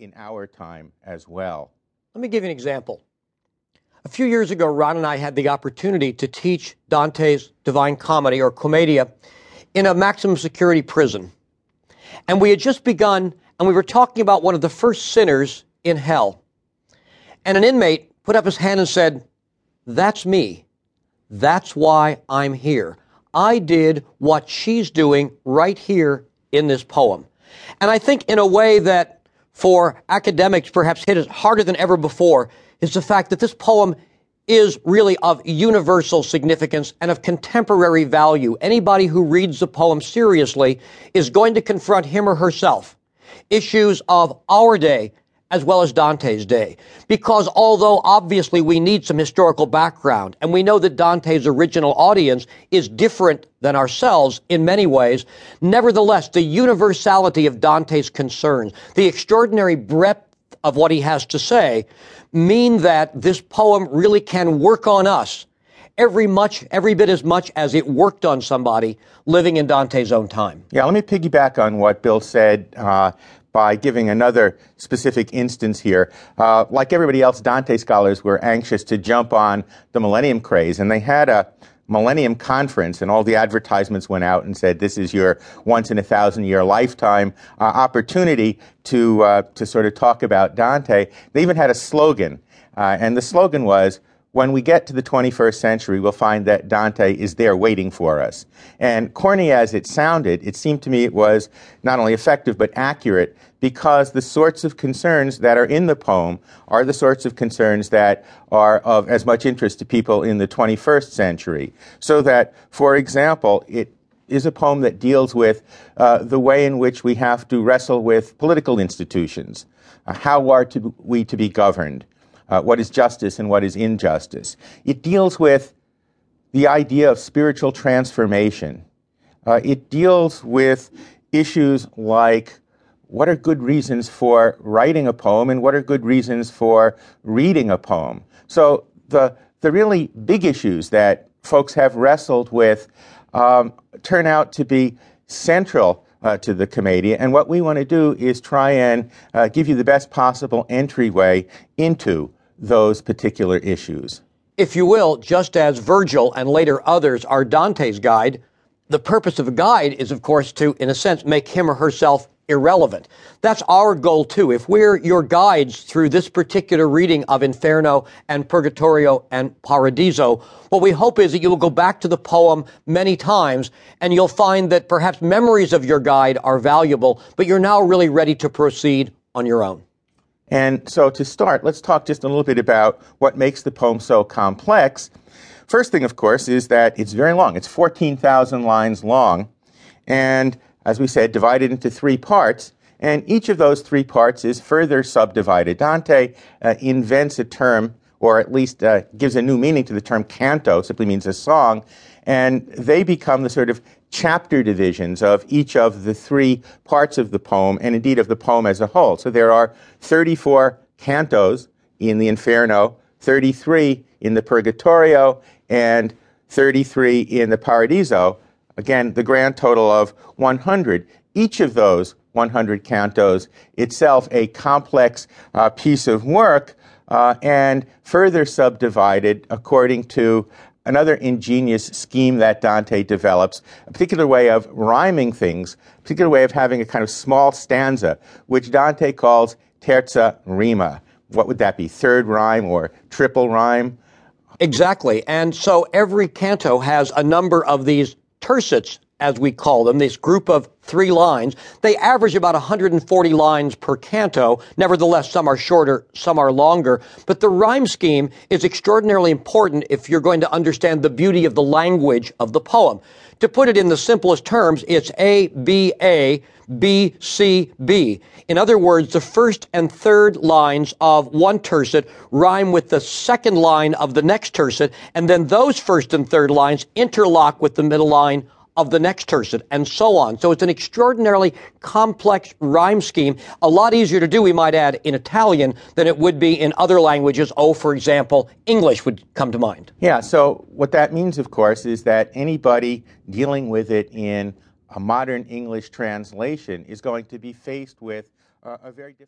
in our time as well. Let me give you an example. A few years ago, Ron and I had the opportunity to teach Dante's Divine Comedy or Commedia in a maximum security prison. And we had just begun, and we were talking about one of the first sinners in hell. And an inmate put up his hand and said, That's me. That's why I'm here. I did what she's doing right here in this poem. And I think in a way that for academics perhaps hit it harder than ever before is the fact that this poem is really of universal significance and of contemporary value. Anybody who reads the poem seriously is going to confront him or herself issues of our day as well as Dante's day. Because although obviously we need some historical background, and we know that Dante's original audience is different than ourselves in many ways, nevertheless, the universality of Dante's concerns, the extraordinary breadth of what he has to say, mean that this poem really can work on us every much, every bit as much as it worked on somebody living in Dante's own time. Yeah, let me piggyback on what Bill said uh, by giving another specific instance here. Uh, like everybody else, Dante scholars were anxious to jump on the Millennium craze, and they had a Millennium Conference, and all the advertisements went out and said, "This is your once in a thousand year lifetime uh, opportunity to uh, to sort of talk about Dante." They even had a slogan, uh, and the slogan was, when we get to the 21st century, we'll find that Dante is there waiting for us. And corny as it sounded, it seemed to me it was not only effective but accurate because the sorts of concerns that are in the poem are the sorts of concerns that are of as much interest to people in the 21st century. So that, for example, it is a poem that deals with uh, the way in which we have to wrestle with political institutions. Uh, how are to, we to be governed? Uh, what is justice and what is injustice. It deals with the idea of spiritual transformation. Uh, it deals with issues like what are good reasons for writing a poem and what are good reasons for reading a poem. So the the really big issues that folks have wrestled with um, turn out to be central uh, to the Commedia. And what we want to do is try and uh, give you the best possible entryway into those particular issues. If you will, just as Virgil and later others are Dante's guide, the purpose of a guide is, of course, to, in a sense, make him or herself irrelevant. That's our goal too. If we're your guides through this particular reading of Inferno and Purgatorio and Paradiso, what we hope is that you will go back to the poem many times and you'll find that perhaps memories of your guide are valuable, but you're now really ready to proceed on your own. And so to start, let's talk just a little bit about what makes the poem so complex. First thing, of course, is that it's very long. It's 14,000 lines long. And as we said, divided into three parts. And each of those three parts is further subdivided. Dante uh, invents a term, or at least uh, gives a new meaning to the term canto, simply means a song. And they become the sort of chapter divisions of each of the three parts of the poem, and indeed of the poem as a whole. So there are 34 cantos in the Inferno, 33 in the Purgatorio, and 33 in the Paradiso. Again, the grand total of 100. Each of those 100 cantos itself a complex uh, piece of work uh, and further subdivided according to another ingenious scheme that Dante develops, a particular way of rhyming things, a particular way of having a kind of small stanza, which Dante calls terza rima. What would that be? Third rhyme or triple rhyme? Exactly. And so every canto has a number of these tercets as we call them, this group of three lines. They average about 140 lines per canto. Nevertheless, some are shorter, some are longer. But the rhyme scheme is extraordinarily important if you're going to understand the beauty of the language of the poem. To put it in the simplest terms, it's A, B, A, B, C, B. In other words, the first and third lines of one tercet rhyme with the second line of the next tercet, and then those first and third lines interlock with the middle line of the next tercet, and so on. So it's an extraordinarily complex rhyme scheme, a lot easier to do, we might add, in Italian than it would be in other languages. Oh, for example, English would come to mind. Yeah, so what that means, of course, is that anybody dealing with it in a modern English translation is going to be faced with uh, a very difficult